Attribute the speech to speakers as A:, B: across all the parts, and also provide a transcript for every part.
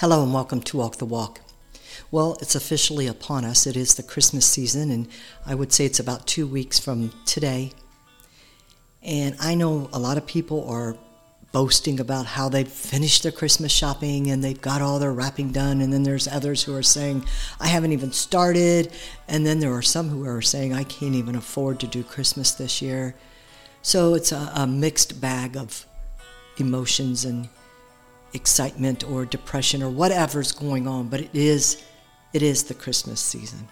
A: Hello and welcome to Walk the Walk. Well, it's officially upon us. It is the Christmas season, and I would say it's about two weeks from today. And I know a lot of people are boasting about how they've finished their Christmas shopping and they've got all their wrapping done. And then there's others who are saying, I haven't even started. And then there are some who are saying, I can't even afford to do Christmas this year. So it's a, a mixed bag of emotions and excitement or depression or whatever's going on, but it is it is the Christmas season.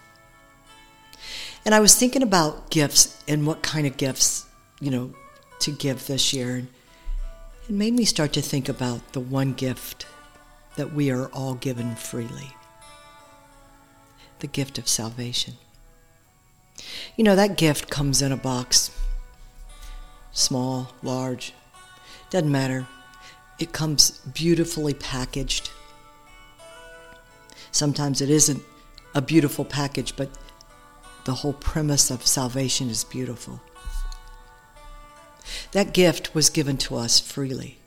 A: And I was thinking about gifts and what kind of gifts, you know, to give this year. And it made me start to think about the one gift that we are all given freely. The gift of salvation. You know, that gift comes in a box. Small, large, doesn't matter. It comes beautifully packaged. Sometimes it isn't a beautiful package, but the whole premise of salvation is beautiful. That gift was given to us freely,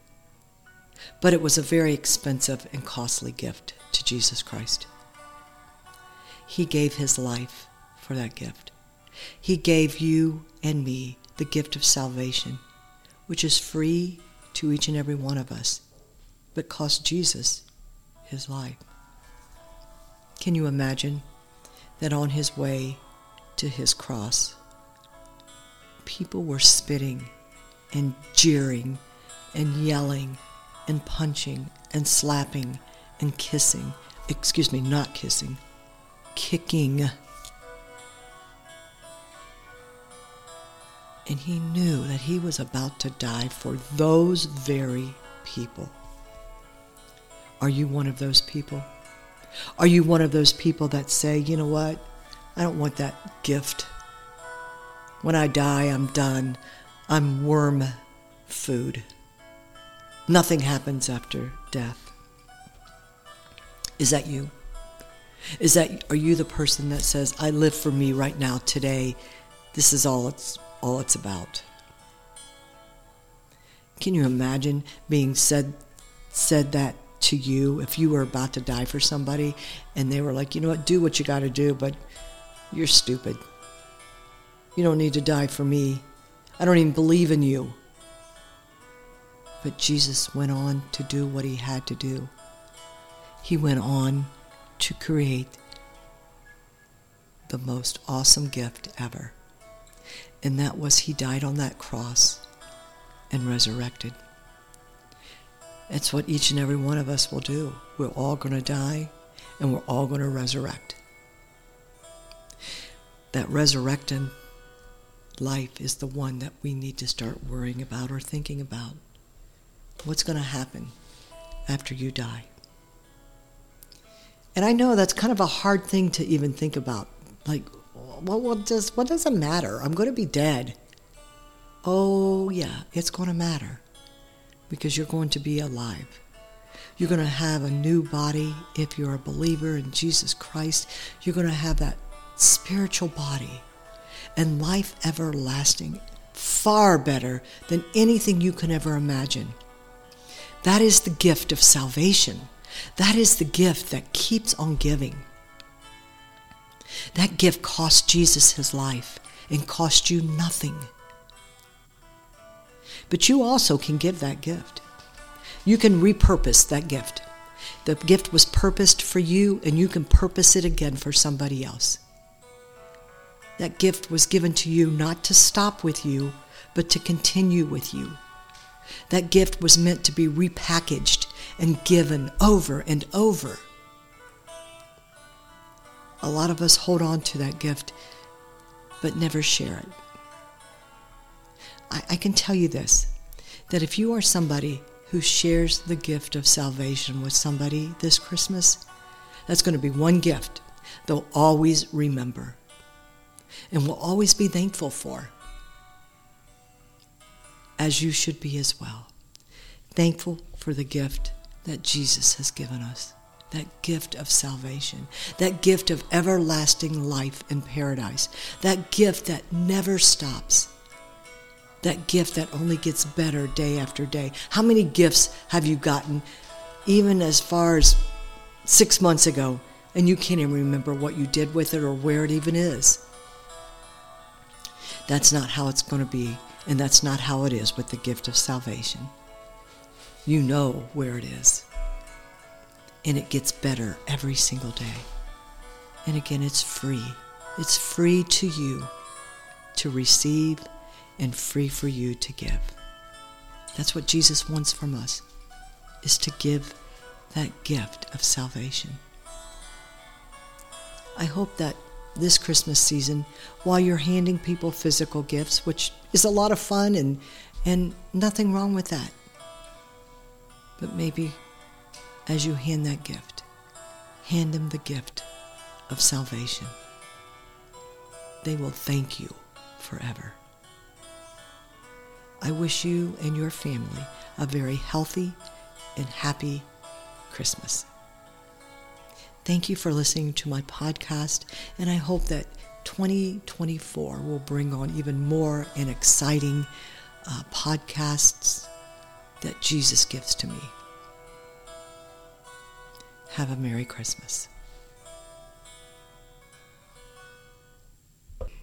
A: but it was a very expensive and costly gift to Jesus Christ. He gave his life for that gift. He gave you and me the gift of salvation, which is free to each and every one of us, but cost Jesus his life. Can you imagine that on his way to his cross, people were spitting and jeering and yelling and punching and slapping and kissing, excuse me, not kissing, kicking And he knew that he was about to die for those very people. Are you one of those people? Are you one of those people that say, you know what? I don't want that gift. When I die, I'm done. I'm worm food. Nothing happens after death. Is that you? Is that are you the person that says, I live for me right now, today? This is all it's all it's about. Can you imagine being said said that to you if you were about to die for somebody and they were like, "You know what? Do what you got to do, but you're stupid. You don't need to die for me. I don't even believe in you." But Jesus went on to do what he had to do. He went on to create the most awesome gift ever and that was he died on that cross and resurrected. It's what each and every one of us will do. We're all going to die and we're all going to resurrect. That resurrecting life is the one that we need to start worrying about or thinking about. What's going to happen after you die? And I know that's kind of a hard thing to even think about. Like, what does what does it matter? I'm going to be dead. Oh yeah, it's going to matter because you're going to be alive. You're going to have a new body if you're a believer in Jesus Christ. You're going to have that spiritual body and life everlasting, far better than anything you can ever imagine. That is the gift of salvation. That is the gift that keeps on giving. That gift cost Jesus his life and cost you nothing. But you also can give that gift. You can repurpose that gift. The gift was purposed for you, and you can purpose it again for somebody else. That gift was given to you not to stop with you, but to continue with you. That gift was meant to be repackaged and given over and over a lot of us hold on to that gift but never share it. I, I, can tell you this that if you are somebody who shares the gift of salvation with somebody this Christmas, that's going to be one gift they'll always remember and will always be thankful for, as you should be as well. Thankful for the gift that Jesus has given us that gift of salvation, that gift of everlasting life in paradise, that gift that never stops, that gift that only gets better day after day. How many gifts have you gotten, even as far as six months ago and you can't even remember what you did with it or where it even is. That's not how it's going to be, and that's not how it is with the gift of salvation. You know where it is, and it gets better every single day. And again, it's free. It's free to you to receive and free for you to give. That's what Jesus wants from us, is to give that gift of salvation. I hope that this Christmas season, while you're handing people physical gifts, which is a lot of fun and, and nothing wrong with that, but maybe as you hand that gift, hand them the gift of salvation. They will thank you forever. I wish you and your family a very healthy and happy Christmas. Thank you for listening to my podcast, and I hope that 2024 will bring on even more and exciting uh, podcasts that Jesus gives to me. Have a Merry Christmas.